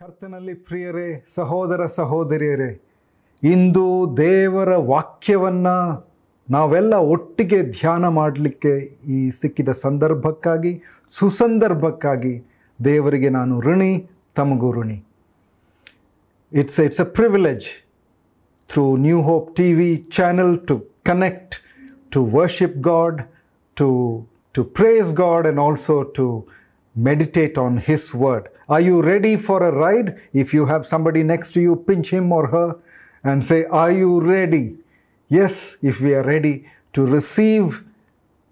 ಕರ್ತನಲ್ಲಿ ಪ್ರಿಯರೇ, ಸಹೋದರ ಸಹೋದರಿಯರೇ, ಇಂದು ದೇವರ ವಾಕ್ಯವನ್ನು ನಾವೆಲ್ಲ ಒಟ್ಟಿಗೆ ಧ್ಯಾನ ಮಾಡಲಿಕ್ಕೆ ಈ ಸಿಕ್ಕಿದ ಸಂದರ್ಭಕ್ಕಾಗಿ, ಸುಸಂದರ್ಭಕ್ಕಾಗಿ ದೇವರಿಗೆ ನಾನು ಋಣಿ, ತಮಗೂ ಋಣಿ it's it's a privilege through New Hope TV channel to connect to worship God to to praise God and also to meditate on his word. Are you ready for a ride? If you have somebody next to you, pinch him or her and say, Are you ready? Yes, if we are ready to receive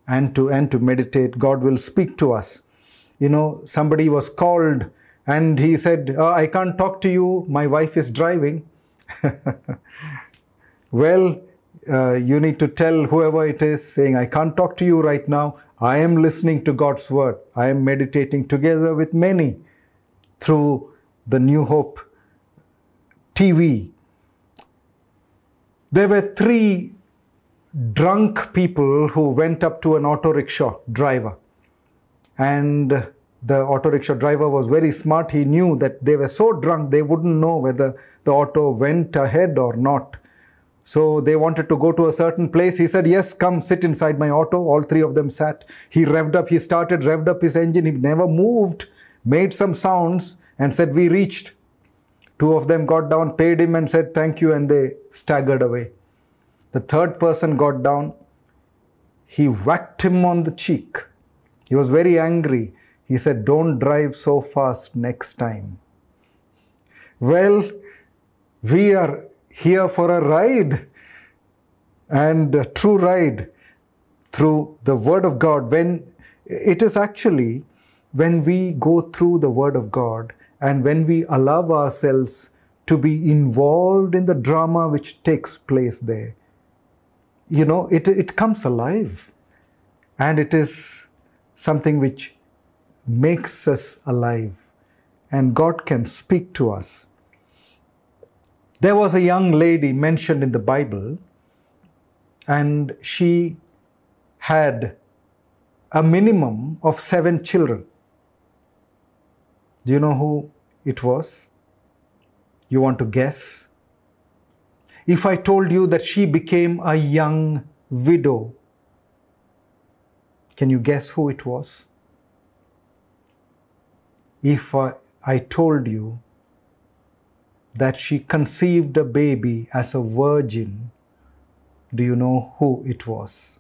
and to and to meditate, God will speak to us. You know, somebody was called and he said, "Uh, I can't talk to you, my wife is driving. well, uh, you need to tell whoever it is, saying, I can't talk to you right now. I am listening to God's word. I am meditating together with many through the New Hope TV. There were three drunk people who went up to an auto rickshaw driver. And the auto rickshaw driver was very smart. He knew that they were so drunk they wouldn't know whether the auto went ahead or not. So they wanted to go to a certain place. He said, Yes, come sit inside my auto. All three of them sat. He revved up, he started, revved up his engine. He never moved, made some sounds, and said, We reached. Two of them got down, paid him, and said, Thank you, and they staggered away. The third person got down. He whacked him on the cheek. He was very angry. He said, Don't drive so fast next time. Well, we are here for a ride and a true ride through the Word of God. When it is actually when we go through the Word of God and when we allow ourselves to be involved in the drama which takes place there, you know, it, it comes alive and it is something which makes us alive and God can speak to us. There was a young lady mentioned in the Bible, and she had a minimum of seven children. Do you know who it was? You want to guess? If I told you that she became a young widow, can you guess who it was? If I, I told you that she conceived a baby as a virgin, do you know who it was?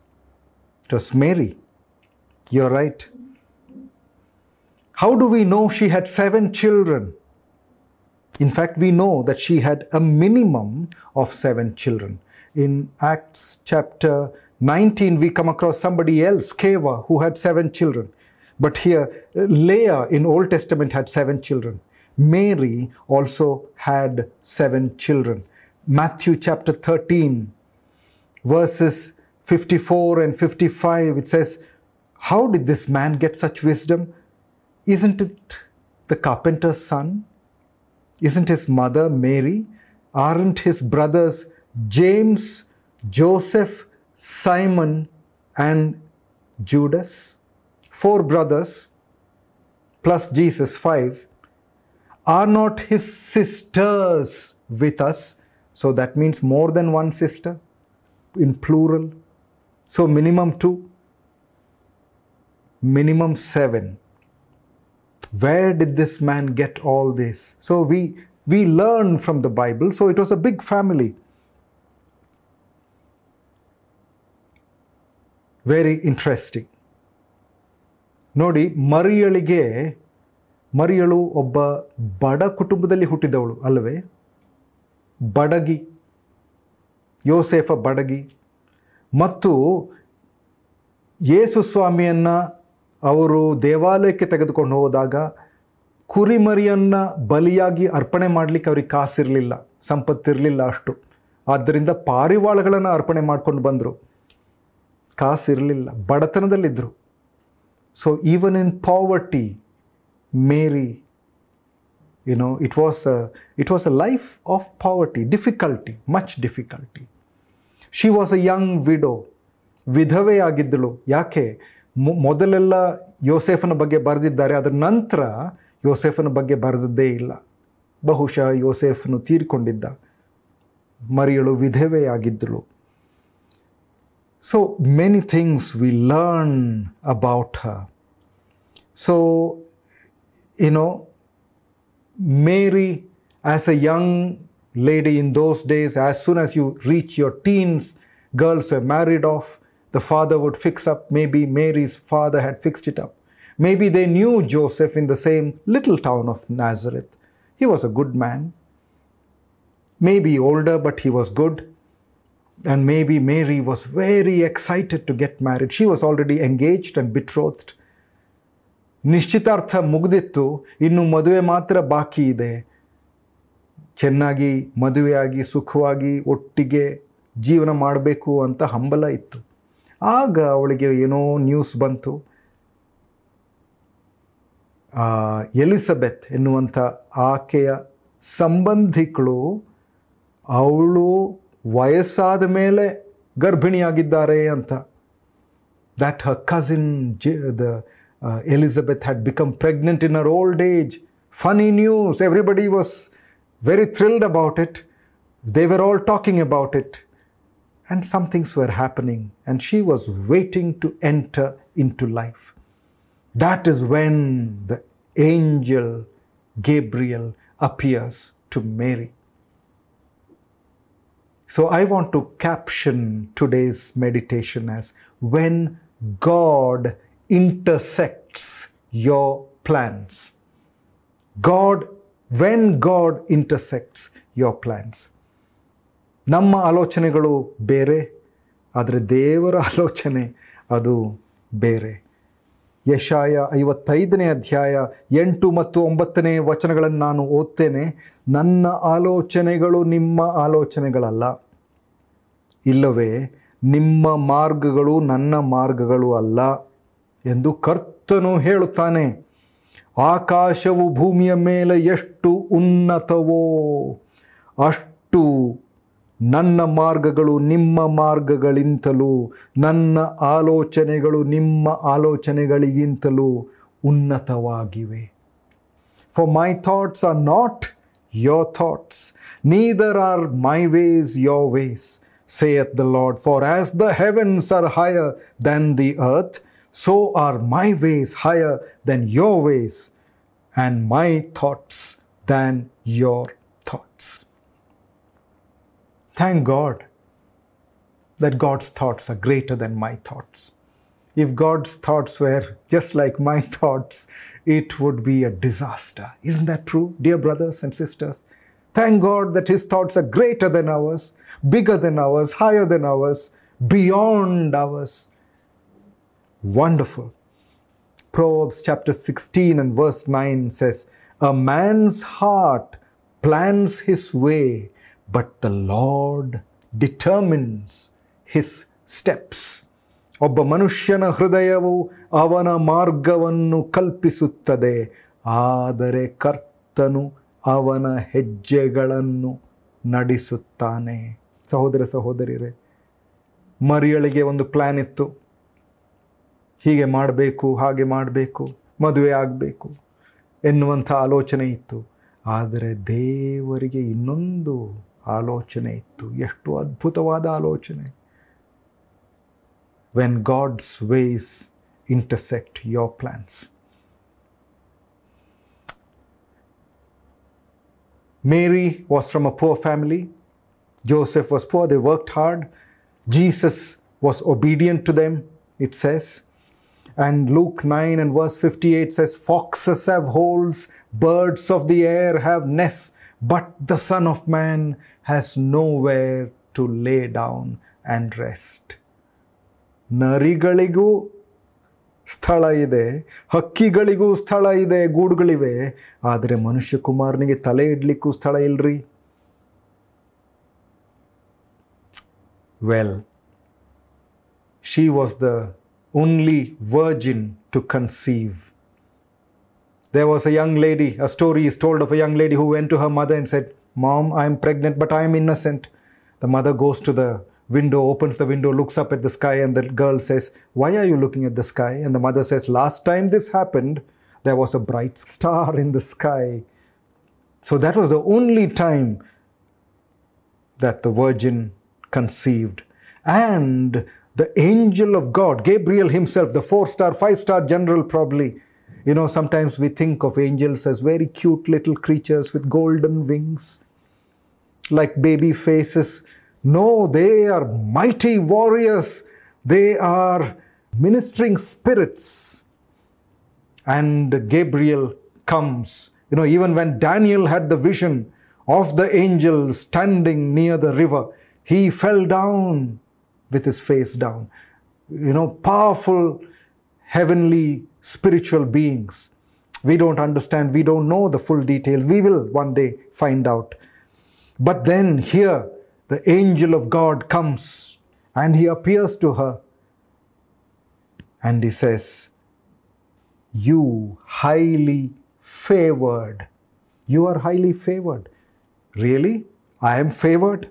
It was Mary. You're right. How do we know she had seven children? In fact, we know that she had a minimum of seven children. In Acts chapter 19, we come across somebody else, Sceva, who had seven children. But here, Leah in Old Testament had seven children. Mary also had seven children. Matthew chapter 13, verses 54 and 55, it says, How did this man get such wisdom? Isn't it the carpenter's son? Isn't his mother Mary? Aren't his brothers James, Joseph, Simon, and Judas? Four brothers plus Jesus, five. Are not his sisters with us? So that means more than one sister in plural. So minimum two, minimum seven. Where did this man get all this? So we we learn from the Bible. So it was a big family. Very interesting ನೋಡಿ ಮರಿಯಳಿಗೆ ಮರಿಯಳು ಒಬ್ಬ ಬಡ ಕುಟುಂಬದಲ್ಲಿ ಹುಟ್ಟಿದವಳು ಅಲ್ಲವೇ ಬಡಗಿ ಯೋಸೇಫ ಬಡಗಿ ಮತ್ತು ಯೇಸು ಸ್ವಾಮಿಯನ್ನು ಅವರು ದೇವಾಲಯಕ್ಕೆ ತೆಗೆದುಕೊಂಡು ಹೋದಾಗ ಕುರಿಮರಿಯನ್ನು ಬಲಿಯಾಗಿ ಅರ್ಪಣೆ ಮಾಡಲಿಕ್ಕೆ ಅವ್ರಿಗೆ ಕಾಸಿರಲಿಲ್ಲ, ಸಂಪತ್ತಿರಲಿಲ್ಲ ಅಷ್ಟು. ಆದ್ದರಿಂದ ಪಾರಿವಾಳಗಳನ್ನು ಅರ್ಪಣೆ ಮಾಡ್ಕೊಂಡು ಬಂದರು. ಕಾಸಿರಲಿಲ್ಲ ಬಡತನದಲ್ಲಿದ್ದರು so even in poverty Mary you know it was it was a life of poverty difficulty much difficulty she was a young widow ವಿಧವೆಯಾಗಿದ್ದಳು. ಯಾಕೆ? ಮೊದಲೆಲ್ಲ ಯೋಸೆಫನ ಬಗ್ಗೆ ಬರೆದಿದ್ದಾರೆ ಅದರ ನಂತರ ಯೋಸೆಫನ ಬಗ್ಗೆ ಬರೆದದ್ದೇ ಇಲ್ಲ. ಬಹುಶಃ ಯೋಸೆಫನು ತೀರಿಕೊಂಡಿದ್ದ ಮರಿಯಳು ವಿಧವೆಯಾಗಿದ್ದಳು. So many things we learn about her so ಏನೋ Mary as a young lady in those days as soon as you reach your teens girls a married off The father would fix up. Maybe Mary's father had fixed it up. Maybe they knew Joseph in the same little town of Nazareth. He was a good man. Maybe older, but he was good. And maybe Mary was very excited to get married. She was already engaged and betrothed. ನಿಶ್ಚಿತಾರ್ಥ ಮುಗಿದಿತ್ತು ಇನ್ನು ಮದುವೆ ಮಾತ್ರ ಬಾಕಿ ಇದೆ ಚೆನ್ನಾಗಿ ಮದುವೆಯಾಗಿ ಸುಖವಾಗಿ ಒಟ್ಟಿಗೆ ಜೀವನ ಮಾಡಬೇಕು ಅಂತ ಹಂಬಲ ಇತ್ತು ಆಗ ಅವಳಿಗೆ ಏನೋ ನ್ಯೂಸ್ ಬಂತು. ಎಲಿಸಬೆತ್ ಎನ್ನುವಂಥ ಆಕೆಯ ಸಂಬಂಧಿಕಳು ಅವಳು ವಯಸ್ಸಾದ ಮೇಲೆ ಗರ್ಭಿಣಿಯಾಗಿದ್ದಾರೆ ಅಂತ. That her cousin J the Elizabeth had become pregnant in her old age funny news everybody was very thrilled about it they were all talking about it And some things were happening, and she was waiting to enter into life. That is when the angel Gabriel appears to Mary. So I want to caption today's meditation as when God intersects your plans. God, when God intersects your plans. ನಮ್ಮ ಆಲೋಚನೆಗಳು ಬೇರೆ, ಆದರೆ ದೇವರ ಆಲೋಚನೆ ಅದು ಬೇರೆ. ಯಶಾಯ ಐವತ್ತೈದನೇ ಅಧ್ಯಾಯ ಎಂಟು ಮತ್ತು ಒಂಬತ್ತನೇ ವಚನಗಳನ್ನು ನಾನು ಓದ್ತೇನೆ. ನನ್ನ ಆಲೋಚನೆಗಳು ನಿಮ್ಮ ಆಲೋಚನೆಗಳಲ್ಲ. ಇಲ್ಲವೇ, ನಿಮ್ಮ ಮಾರ್ಗಗಳು ನನ್ನ ಮಾರ್ಗಗಳು ಅಲ್ಲ ಎಂದು ಕರ್ತನು ಹೇಳುತ್ತಾನೆ. ಆಕಾಶವು ಭೂಮಿಯ ಮೇಲೆ ಎಷ್ಟು ಉನ್ನತವೋ ಅಷ್ಟು ನನ್ನ ಮಾರ್ಗಗಳು ನಿಮ್ಮ ಮಾರ್ಗಗಳಿಂತಲೂ ನನ್ನ ಆಲೋಚನೆಗಳು ನಿಮ್ಮ ಆಲೋಚನೆಗಳಿಗಿಂತಲೂ ಉನ್ನತವಾಗಿವೆ For my thoughts are not your thoughts, neither are my ways your ways, saith the Lord. For as the heavens are higher than the earth, so are my ways higher than your ways, and my thoughts than your thoughts. Thank God that God's thoughts are greater than my thoughts. If God's thoughts were just like my thoughts, it would be a disaster. Isn't that true, dear brothers and sisters? Thank God that His thoughts are greater than ours, bigger than ours, higher than ours, beyond ours. Wonderful. Proverbs chapter 16 and verse 9 says, A man's heart plans his way, but the Lord determines his steps ಒಬ್ಬ ಮನುಷ್ಯನ ಹೃದಯವು ಅವನ ಮಾರ್ಗವನ್ನು ಕಲ್ಪಿಸುತ್ತದೆ. ಆದರೆ ಕರ್ತನು ಅವನ ಹೆಜ್ಜೆಗಳನ್ನು ನಡೆಸುತ್ತಾನೆ. ಸಹೋದರ ಸಹೋದರಿಯರೇ, ಮರಿಯಳಿಗೆ ಒಂದು ಪ್ಲ್ಯಾನ್ ಇತ್ತು. ಹೀಗೆ ಮಾಡಬೇಕು, ಹಾಗೆ ಮಾಡಬೇಕು, ಮದುವೆ ಆಗಬೇಕು ಎನ್ನುವಂಥ ಆಲೋಚನೆ ಇತ್ತು. ಆದರೆ ದೇವರಿಗೆ ಇನ್ನೊಂದು ಆಲೋಚನೆ ಇತ್ತು ಎಷ್ಟು ಅದ್ಭುತವಾದ ಆಲೋಚನೆ when God's ways intersect your plans Mary was from a poor family. Joseph was poor. They worked hard. Jesus was obedient to them, it says. And Luke 9 and verse 58 says, Foxes have holes, birds of the air have nests, but the Son of Man has nowhere to lay down and rest. ನರಿಗಳಿಗೂ ಸ್ಥಳ ಇದೆ ಹಕ್ಕಿಗಳಿಗೂ ಸ್ಥಳ ಇದೆ ಗೂಡುಗಳಿವೆ ಆದರೆ ಮನುಷ್ಯ ಕುಮಾರನಿಗೆ ತಲೆ ಇಡ್ಲಿಕ್ಕೂ ಸ್ಥಳ ಇಲ್ರಿ well she was the only virgin to conceive there was a young lady, a story is told of a young lady who went to her mother and said, Mom, I'm pregnant, but I'm innocent. The mother goes to the window, opens the window, looks up at the sky, and the girl says, Why are you looking at the sky? And the mother says, Last time this happened, there was a bright star in the sky. So that was the only time that the Virgin conceived. And the angel of God, Gabriel himself, the four star, five star general, probably. You know, sometimes we think of angels as very cute little creatures with golden wings, like baby faces. No, they are mighty warriors. They are ministering spirits. And Gabriel comes. You know, even when Daniel had the vision of the angel standing near the river, he fell down with his face down. You know, powerful heavenly spiritual beings. We don't understand, we don't know the full detail. We will one day find out. But then here, the angel of God comes and he appears to her and he says, You highly favored. You are highly favored. Really? I am favored?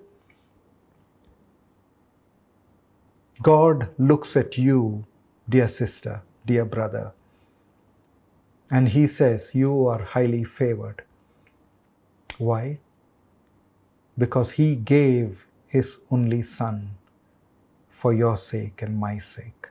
God looks at you, dear sister, dear brother, and He says, You are highly favored. Why? Because He gave His only Son for your sake and my sake.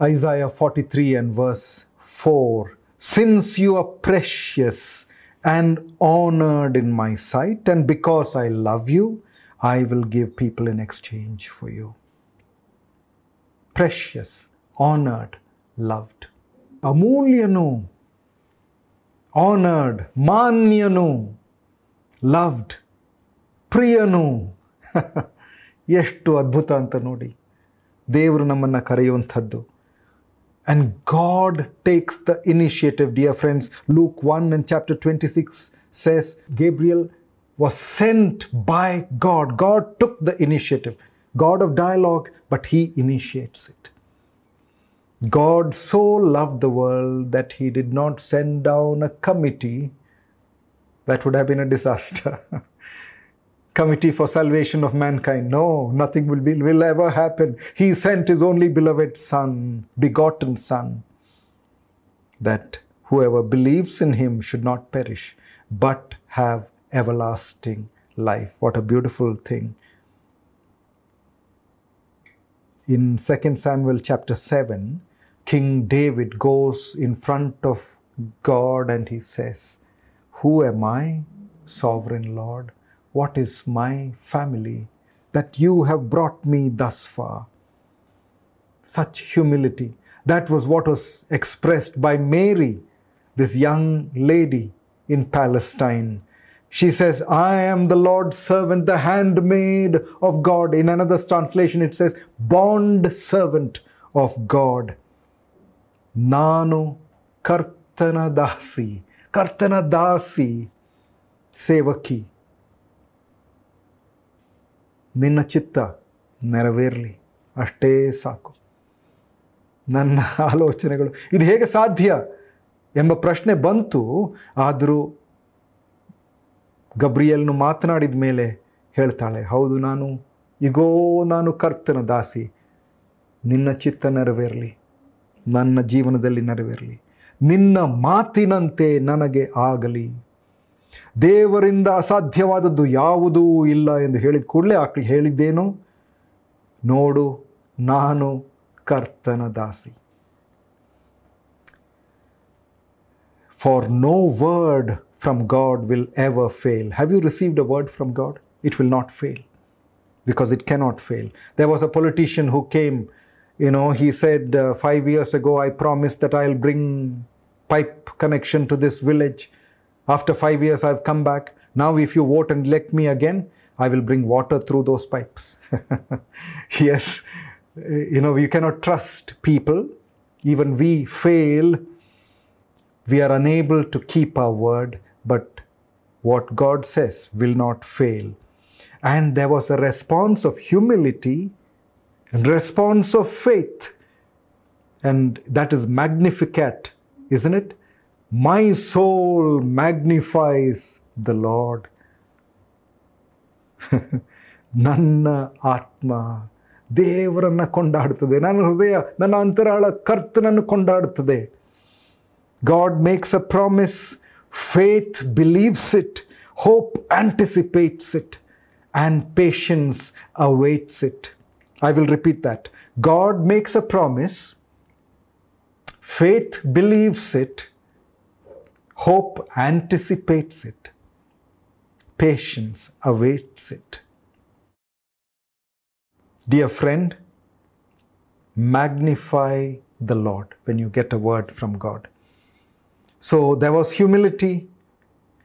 Isaiah 43 and verse 4 Since you are precious and honored in my sight, and because I love you, I will give people in exchange for you. Precious, honored, loved. ಅಮೂಲ್ಯನು honoured ಮಾನ್ಯನು loved ಪ್ರಿಯನು ಎಷ್ಟು ಅದ್ಭುತ ಅಂತ ನೋಡಿ ದೇವರು ನಮ್ಮನ್ನು ಕರೆಯುವಂಥದ್ದು and God takes the initiative, dear friends. Luke 1 and chapter 26 says Gabriel was sent by God. God took the initiative. God of dialogue, but He initiates it. God so loved the world that He did not send down a committee. That would have been a disaster. committee for salvation of mankind. No, nothing will, be, will ever happen. He sent his only beloved Son, begotten Son, that whoever believes in him should not perish, but have everlasting life. What a beautiful thing. In 2 Samuel chapter 7, King David goes in front of God and he says, Who am I, sovereign Lord? What is my family that you have brought me thus far? Such humility. That was what was expressed by Mary, this young lady in Palestine. She says, I am the Lord's servant, the handmaid of God. In another translation, it says, bond servant of God. ನಾನು ಕರ್ತನ ದಾಸಿ ಕರ್ತನ ದಾಸಿ ಸೇವಕಿ. ನಿನ್ನ ಚಿತ್ತ ನೆರವೇರಲಿ, ಅಷ್ಟೇ ಸಾಕು. ನನ್ನ ಆಲೋಚನೆಗಳು, ಇದು ಹೇಗೆ ಸಾಧ್ಯ ಎಂಬ ಪ್ರಶ್ನೆ ಬಂತು, ಆದರೂ ಗಬ್ರಿಯಲ್ನು ಮಾತನಾಡಿದ ಮೇಲೆ ಹೇಳ್ತಾಳೆ, ಹೌದು, ನಾನು ಈಗೋ ನಾನು ಕರ್ತನ ದಾಸಿ, ನಿನ್ನ ಚಿತ್ತ ನೆರವೇರಲಿ ನನ್ನ ಜೀವನದಲ್ಲಿ ನೆರವೇರಲಿ. ನಿನ್ನ ಮಾತಿನಂತೆ ನನಗೆ ಆಗಲಿ. ದೇವರಿಂದ ಅಸಾಧ್ಯವಾದದ್ದು ಯಾವುದೂ ಇಲ್ಲ ಎಂದು ಹೇಳಿದ ಕೂಡಲೇ ಆಕೆ ಹೇಳಿದ್ದೇನು? ನೋಡು ನಾನು ಕರ್ತನ ದಾಸಿ. For no word from God will ever fail have you received a word from God it will not fail because it cannot fail. There was a politician who came, you know, he said uh, five years ago, I promised that I'll bring pipe connection to this village. After five years, I've come back. Now, if you vote and elect me again, I will bring water through those pipes. yes, you know, you cannot trust people. Even we fail. We are unable to keep our word, but what God says will not fail. And there was a response of humility response of faith. And that is magnificat, isn't it? My soul magnifies the Lord. ನನ್ನ ಆತ್ಮ ದೇವರನ್ನು ಕೊಂಡಾಡುತ್ತದೆ ನನ್ನ ಹೃದಯ ನನ್ನ ಅಂತರಾಳ ಕರ್ತನನ್ನು ಕೊಂಡಾಡುತ್ತದೆ God makes a promise, faith believes it, hope anticipates it, and patience awaits it. I will repeat that. God makes a promise, faith believes it, hope anticipates it, patience awaits it. Dear friend, magnify the Lord when you get a word from God. So there was humility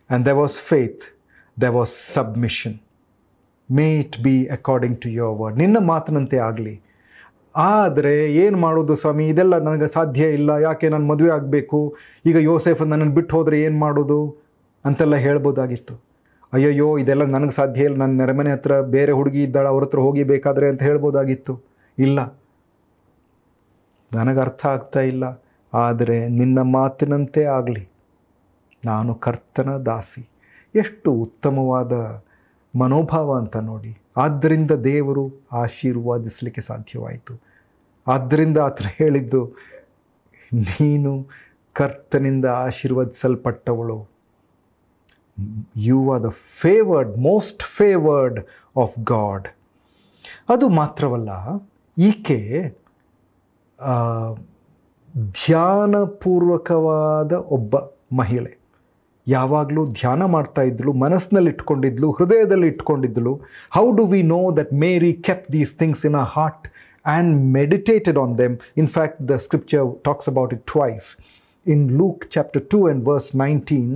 and there was faith, there was submission. May it be according to your word ನಿನ್ನ ಮಾತಿನಂತೆ ಆಗಲಿ. ಆದರೆ ಏನು ಮಾಡೋದು ಸ್ವಾಮಿ? ಇದೆಲ್ಲ ನನಗೆ ಸಾಧ್ಯ ಇಲ್ಲ. ಯಾಕೆ ನಾನು ಮದುವೆ ಆಗಬೇಕು? ಈಗ ಯೋಸೆಫ್ ನನ್ನನ್ನು ಬಿಟ್ಟು ಹೋದರೆ ಏನು ಮಾಡೋದು? ಅಂತೆಲ್ಲ ಹೇಳ್ಬೋದಾಗಿತ್ತು. ಅಯ್ಯಯ್ಯೋ, ಇದೆಲ್ಲ ನನಗೆ ಸಾಧ್ಯ ಇಲ್ಲ. ನನ್ನ ನೆರೆಮನೆ ಹತ್ರ ಬೇರೆ ಹುಡುಗಿ ಇದ್ದಾಳೆ. ಅವ್ರ ಹತ್ರ ಹೋಗಿ ಬೇಕಾದರೆ ಅಂತ ಹೇಳ್ಬೋದಾಗಿತ್ತು. ಇಲ್ಲ. ನನಗೆ ಅರ್ಥ ಆಗ್ತಾ ಇಲ್ಲ. ಆದರೆ ನಿನ್ನ ಮಾತಿನಂತೆ ಆಗಲಿ. ನಾನು ಕರ್ತನ ದಾಸಿ. ಎಷ್ಟು ಉತ್ತಮವಾದ ಮನೋಭಾವ ಅಂತ ನೋಡಿ. ಆದ್ದರಿಂದ ದೇವರು ಆಶೀರ್ವಾದಿಸಲಿಕ್ಕೆ ಸಾಧ್ಯವಾಯಿತು. ಆದ್ದರಿಂದ ಆತನು ಹೇಳಿದ್ದು, ನೀನು ಕರ್ತನಿಂದ ಆಶೀರ್ವದಿಸಲ್ಪಟ್ಟವಳು. You are the favoured most favoured of God ಅದು ಮಾತ್ರವಲ್ಲ, ಈಕೆ ಧ್ಯಾನಪೂರ್ವಕವಾದ ಒಬ್ಬ ಮಹಿಳೆ. ಯಾವಾಗಲೂ ಧ್ಯಾನ ಮಾಡ್ತಾ ಇದ್ಳು ಮನಸ್ಸಿನಲ್ಲಿ ಇಟ್ಕೊಂಡಿದ್ಲು ಹೃದಯದಲ್ಲಿ ಇಟ್ಕೊಂಡಿದ್ಲು how do we know that Mary kept these things in a heart and meditated on them in fact the scripture talks about it twice in Luke chapter two and verse nineteen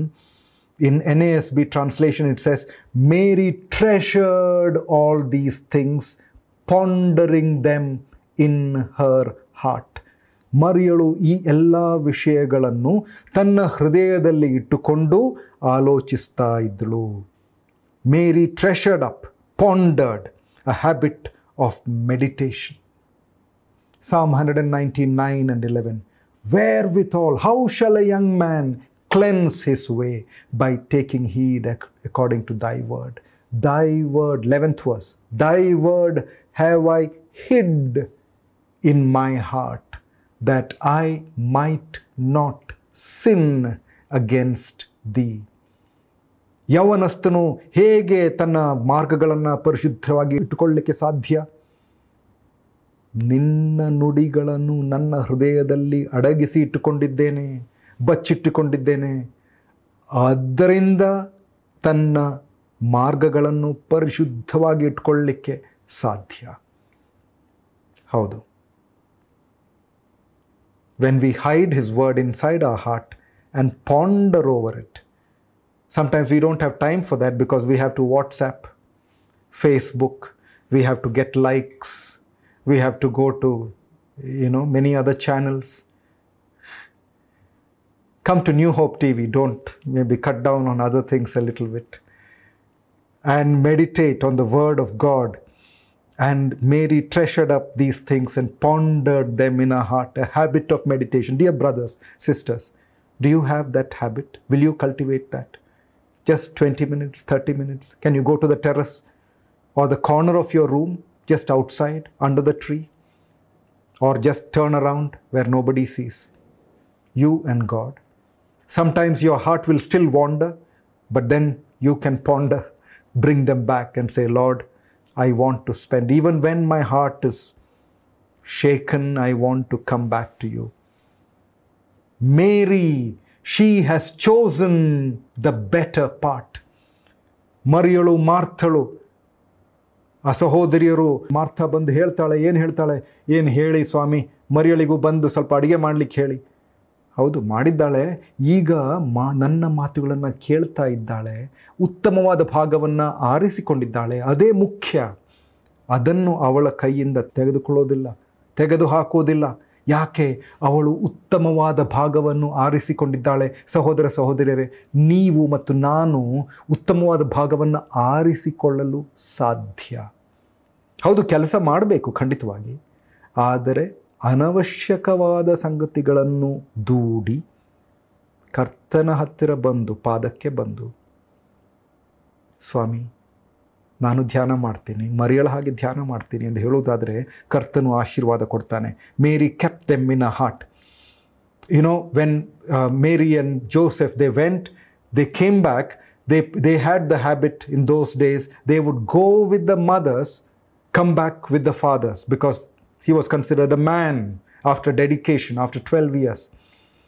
In NASB translation, it says, Mary treasured all these things, pondering them in her heart. ಮರಿಯಳು ಈ ಎಲ್ಲ ವಿಷಯಗಳನ್ನು ತನ್ನ ಹೃದಯದಲ್ಲಿ ಇಟ್ಟುಕೊಂಡು ಆಲೋಚಿಸ್ತಾ ಇದ್ದಳು Mary treasured up pondered a habit of meditation Psalm 199 and 11. Wherewithal, how shall a young man cleanse his way by taking heed ac- according to thy word? Thy word, 11th verse. Thy word have I hid in my heart that I might not sin against thee. ಯೌವನಸ್ಥನು ಹೇಗೆ ತನ್ನ ಮಾರ್ಗಗಳನ್ನು ಪರಿಶುದ್ಧವಾಗಿ ಇಟ್ಟುಕೊಳ್ಳಲಿಕ್ಕೆ ಸಾಧ್ಯ? ನಿನ್ನ ನುಡಿಗಳನ್ನು ನನ್ನ ಹೃದಯದಲ್ಲಿ ಅಡಗಿಸಿ ಇಟ್ಟುಕೊಂಡಿದ್ದೇನೆ, ಬಚ್ಚಿಟ್ಟುಕೊಂಡಿದ್ದೇನೆ. ಆದ್ದರಿಂದ ತನ್ನ ಮಾರ್ಗಗಳನ್ನು ಪರಿಶುದ್ಧವಾಗಿ ಇಟ್ಕೊಳ್ಳಿಕ್ಕೆ ಸಾಧ್ಯ. ಹೌದು. when we hide His Word inside our heart and ponder over it. Sometimes we don't have time for that because we have to WhatsApp, Facebook, we have to get likes, we have to go to, you know, many other channels. Come to New Hope TV, don't maybe cut down on other things a little bit and meditate on the Word of God and mary treasured up these things and pondered them in her heart a habit of meditation dear brothers sisters do you have that habit will you cultivate that just 20 minutes, 30 minutes? Can you go to the terrace or the corner of your room, just outside, under the tree? Or just turn around where nobody sees? You and God. Sometimes your heart will still wander, but then you can ponder, bring them back and say, Lord, I want to spend, even when my heart is shaken, I want to come back to you. Mary, she has chosen the better part. ಮರಿಯಳು ಮಾರ್ಥಳು ಆ ಸಹೋದರಿಯರು ಮಾರ್ಥ ಬಂದು ಹೇಳ್ತಾಳೆ ಏನು ಹೇಳ್ತಾಳೆ ಏನು ಹೇಳಿ ಸ್ವಾಮಿ ಮರಿಯಳಿಗೂ ಬಂದು ಸ್ವಲ್ಪ ಅಡುಗೆ ಮಾಡ್ಲಿಕ್ಕೆ ಹೇಳಿ ಹೌದು, ಮಾಡಿದ್ದಾಳೆ. ಈಗ ಮಾ, ನನ್ನ ಮಾತುಗಳನ್ನು ಕೇಳ್ತಾ ಇದ್ದಾಳೆ. ಉತ್ತಮವಾದ ಭಾಗವನ್ನು ಆರಿಸಿಕೊಂಡಿದ್ದಾಳೆ. ಅದೇ ಮುಖ್ಯ. ಅದನ್ನು ಅವಳ ಕೈಯಿಂದ ತೆಗೆದುಕೊಳ್ಳೋದಿಲ್ಲ ತೆಗೆದು ಹಾಕೋದಿಲ್ಲ ಯಾಕೆ? ಅವಳು ಉತ್ತಮವಾದ ಭಾಗವನ್ನು ಆರಿಸಿಕೊಂಡಿದ್ದಾಳೆ. ಸಹೋದರ ಸಹೋದರಿಯರೇ, ನೀವು ಮತ್ತು ನಾನು ಉತ್ತಮವಾದ ಭಾಗವನ್ನು ಆರಿಸಿಕೊಳ್ಳಲು ಸಾಧ್ಯ. ಹೌದು, ಕೆಲಸ ಮಾಡಬೇಕು ಖಂಡಿತವಾಗಿ. ಆದರೆ ಅನವಶ್ಯಕವಾದ ಸಂಗತಿಗಳನ್ನು ದೂಡಿ ಕರ್ತನ ಹತ್ತಿರ ಬಂದು, ಪಾದಕ್ಕೆ ಬಂದು, ಸ್ವಾಮಿ, ನಾನು ಧ್ಯಾನ ಮಾಡ್ತೀನಿ, ಮರೆಯಳ ಹಾಗೆ ಧ್ಯಾನ ಮಾಡ್ತೀನಿ ಎಂದು ಹೇಳೋದಾದರೆ ಕರ್ತನು ಆಶೀರ್ವಾದ ಕೊಡ್ತಾನೆ. Mary kept them in a heart. You know when Mary and Joseph they went they came back they they had the habit in those days they would go with the mothers come back with the fathers because he was considered a man after dedication after 12 years.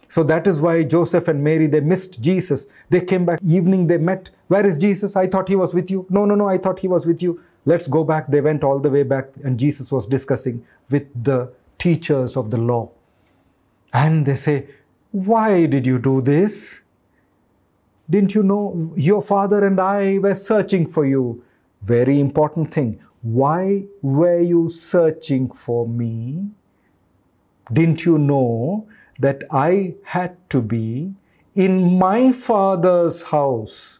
So that is why Joseph and Mary they missed Jesus. They came back evening. They met. Where is Jesus? I thought he was with you. No, no, no. I thought he was with you. Let's go back. They went all the way back, and Jesus was discussing with the teachers of the law. And they say, Why did you do this? Didn't you know your father and I were searching for you? Very important thing. Why were you searching for me? Didn't you know that I had to be in my father's house?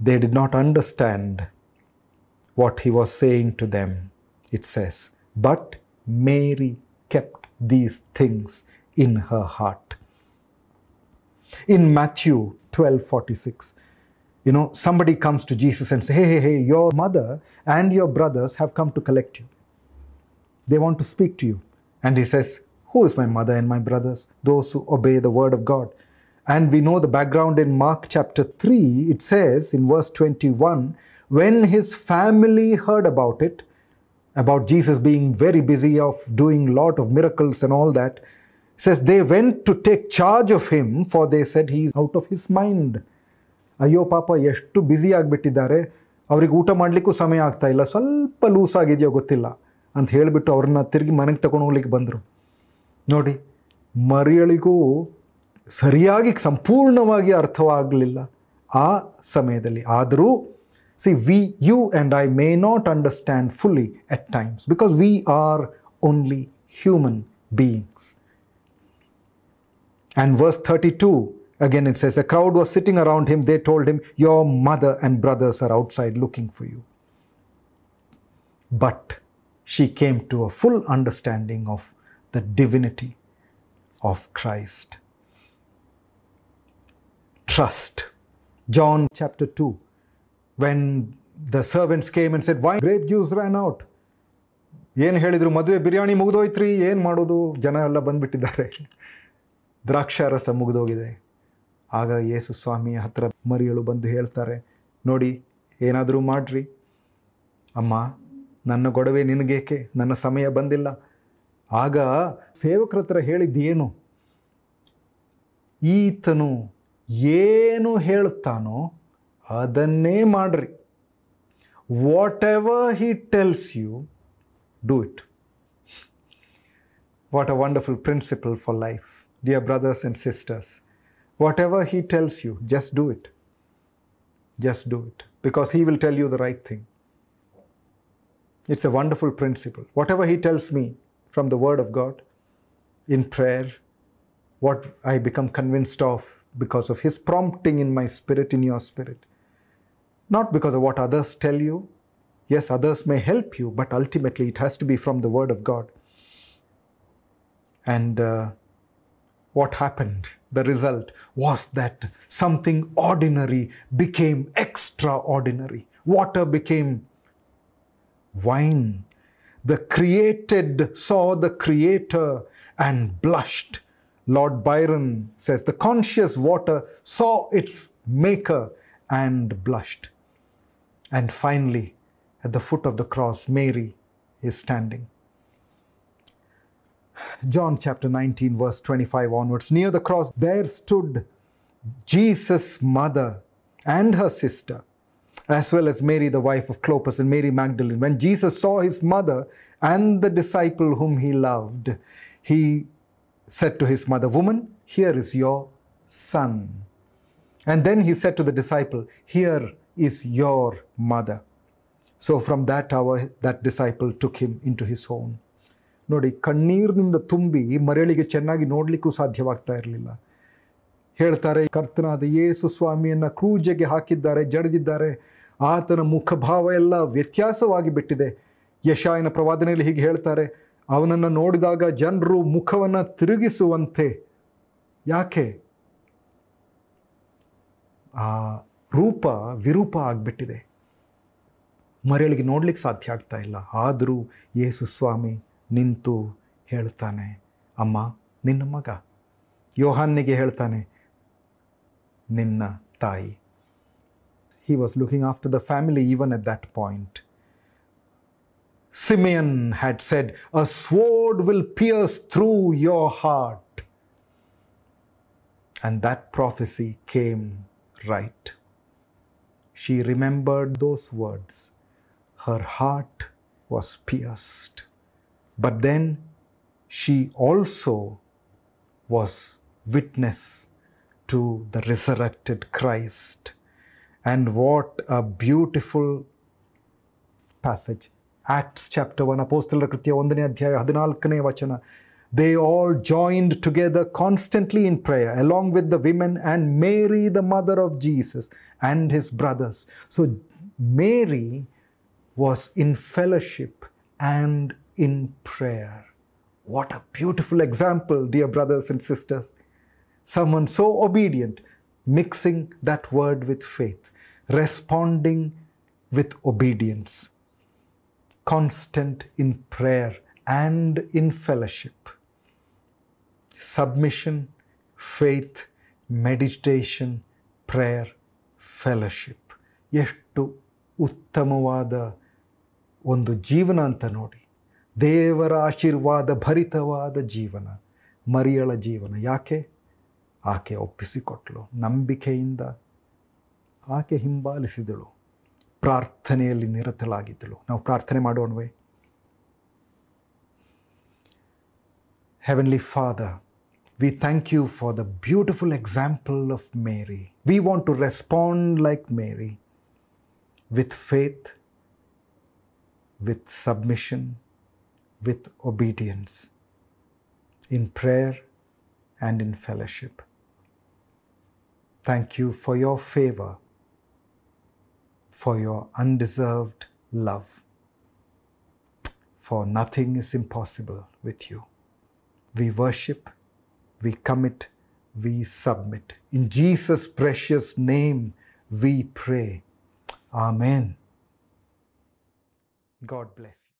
They did not understand what he was saying to them. It says, But Mary kept these things in her heart. In Matthew 12 46, you know, somebody comes to Jesus and say, Hey, hey, hey, your mother and your brothers have come to collect you. They want to speak to you. And he says, Who is my mother and my brothers? Those who obey the word of God. And we know the background in Mark chapter 3. It says in verse 21 when his family heard about it, about Jesus being very busy of doing lot of miracles and all that, says they went to take charge of him, for they said he is out of his mind. ಅಯ್ಯೋ ಪಾಪ ಎಷ್ಟು busy ಆಗಿಬಿಟ್ಟಿದ್ದಾರೆ. ಅವ್ರಿಗೆ ಊಟ ಮಾಡಲಿಕ್ಕೂ ಸಮಯ ಆಗ್ತಾ ಇಲ್ಲ. ಸ್ವಲ್ಪ ಲೂಸ್ ಆಗಿದೆಯೋ ಗೊತ್ತಿಲ್ಲ ಅಂತ ಹೇಳಿಬಿಟ್ಟು ಅವ್ರನ್ನ ತಿರುಗಿ ಮನೆಗೆ ತಗೊಂಡು ಹೋಗ್ಲಿಕ್ಕೆ ಬಂದರು. ನೋಡಿ ಮರಿಯಳಿಗೂ ಸರಿಯಾಗಿ ಸಂಪೂರ್ಣವಾಗಿ ಅರ್ಥವಾಗಲಿಲ್ಲ ಆ ಸಮಯದಲ್ಲಿ. ಆದರೂ see we you and I may not understand fully at times because we are only human beings verse thirty 32, again it says, A crowd was sitting around him. They told him, Your mother and brothers are outside looking for you. But she came to a full understanding of the divinity of Christ. Trust. John chapter 2, when the servants came and said, Why grape juice ran out? ಏನು ಹೇಳಿದ್ರು ಮದುವೆ ಬಿರಿಯಾನಿ ಮುಗಿದೋಯ್ತ್ರಿ ಏನು ಮಾಡೋದು ಜನ ಎಲ್ಲ ಬಂದ್ಬಿಟ್ಟಿದ್ದಾರೆ ದ್ರಾಕ್ಷಾರಸ ಮುಗಿದೋಗಿದೆ ಆಗ ಯೇಸು ಸ್ವಾಮಿ ಹತ್ರ ಮರಿಯಳು ಬಂದು ಹೇಳ್ತಾರೆ ನೋಡಿ ಏನಾದರೂ ಮಾಡ್ರಿ. ಅಮ್ಮ ನನ್ನ ಗೊಡವೆ ನಿನಗೇಕೆ? ನನ್ನ ಸಮಯ ಬಂದಿಲ್ಲ. ಆಗ ಸೇವಕರ ಹತ್ರ ಹೇಳಿದ್ದೇನು? ಈತನು ಏನು ಹೇಳ್ತಾನೋ ಅದನ್ನೇ ಮಾಡ್ರಿ. Whatever he tells you do it what a wonderful principle for life dear brothers and sisters, whatever He tells you, just do it. Just do it because He will tell you the right thing. It's a wonderful principle. Whatever He tells me from the Word of God in prayer, what I become convinced of because of His prompting in my spirit, in your spirit, not because of what others tell you. Yes, others may help you, but ultimately it has to be from the Word of God. And uh, what happened? The result was that something ordinary became extraordinary. Water became wine. The created saw the Creator and blushed. Lord Byron says, The conscious water saw its Maker and blushed. And finally, at the foot of the cross, Mary is standing. John chapter 19, verse 25 onwards. Near the cross, there stood Jesus' mother and her sister, as well as Mary, the wife of Clopas, and Mary Magdalene. When Jesus saw his mother and the disciple whom he loved, he said to his mother, Woman, here is your son. And then he said to the disciple, Here is your mother. So from that hour, that disciple took him into his own. ನೋಡಿ, ಕಣ್ಣೀರಿನಿಂದ ತುಂಬಿ ಮರಳಿಗೆ ಚೆನ್ನಾಗಿ ನೋಡಲಿಕ್ಕೂ ಸಾಧ್ಯವಾಗ್ತಾ ಇರಲಿಲ್ಲ. ಹೇಳ್ತಾರೆ, ಕರ್ತನಾದ ಯೇಸು ಸ್ವಾಮಿಯನ್ನು ಕ್ರೂಜೆಗೆ ಹಾಕಿದ್ದಾರೆ, ಜಡಿದಿದ್ದಾರೆ. ಆತನ ಮುಖಭಾವ ಎಲ್ಲ ವ್ಯತ್ಯಾಸವಾಗಿ ಬಿಟ್ಟಿದೆ. ಯಶಾಯನ ಪ್ರವಾದನೆಯಲ್ಲಿ ಹೀಗೆ ಹೇಳ್ತಾರೆ, ಅವನನ್ನು ನೋಡಿದಾಗ ಜನರು ಮುಖವನ್ನು ತಿರುಗಿಸುವಂತೆ. ಯಾಕೆ? ಆ ರೂಪ ವಿರೂಪ ಆಗಿಬಿಟ್ಟಿದೆ. ಮರಳಿಗೆ ನೋಡ್ಲಿಕ್ಕೆ ಸಾಧ್ಯ ಆಗ್ತಾ ಇಲ್ಲ. ಆದರೂ ಯೇಸು ಸ್ವಾಮಿ ನಿಂತು ಹೇಳ್ತಾನೆ ಅಮ್ಮ ನಿನ್ನ ಮಗ ಯೋಹಾನ್ನಿಗೆ ಹೇಳ್ತಾನೆ ನಿನ್ನ ತಾಯಿ he was looking after the family even at that point. Simeon had said, A sword will pierce through your heart. And that prophecy came right. She remembered those words. Her heart was pierced. But then she also was witness to the resurrected Christ. And what a beautiful passage. Acts chapter 1, Apostle Kritya Adhyaya They all joined together constantly in prayer, along with the women and Mary, the mother of Jesus, and his brothers. So Mary was in fellowship and in prayer what a beautiful example dear brothers and sisters someone so obedient, mixing that word with faith, responding with obedience, constant in prayer and in fellowship. Submission, faith, meditation, prayer, fellowship. ಎಷ್ಟು ಉತ್ತಮವಾದ ಒಂದು ಜೀವನ ಅಂತ ನೋಡಿ ದೇವರ ಆಶೀರ್ವಾದ, ಭರಿತವಾದ ಜೀವನ, ಮರಿಯಳ ಜೀವನ. ಯಾಕೆ? ಆಕೆ ಒಪ್ಪಿಸಿಕೊಟ್ಲು. ನಂಬಿಕೆಯಿಂದ ಆಕೆ ಹಿಂಬಾಲಿಸಿದಳು. ಪ್ರಾರ್ಥನೆಯಲ್ಲಿ ನಿರತಳಾಗಿದ್ದಳು. ನಾವು ಪ್ರಾರ್ಥನೆ ಮಾಡೋಣವೇ? Heavenly Father we thank you for the beautiful example of Mary we want to respond like Mary with faith with submission with obedience, in prayer and in fellowship. Thank you for your favor, for your undeserved love. For nothing is impossible with you. We worship, we commit, we submit. In Jesus' precious name we pray. Amen. God bless.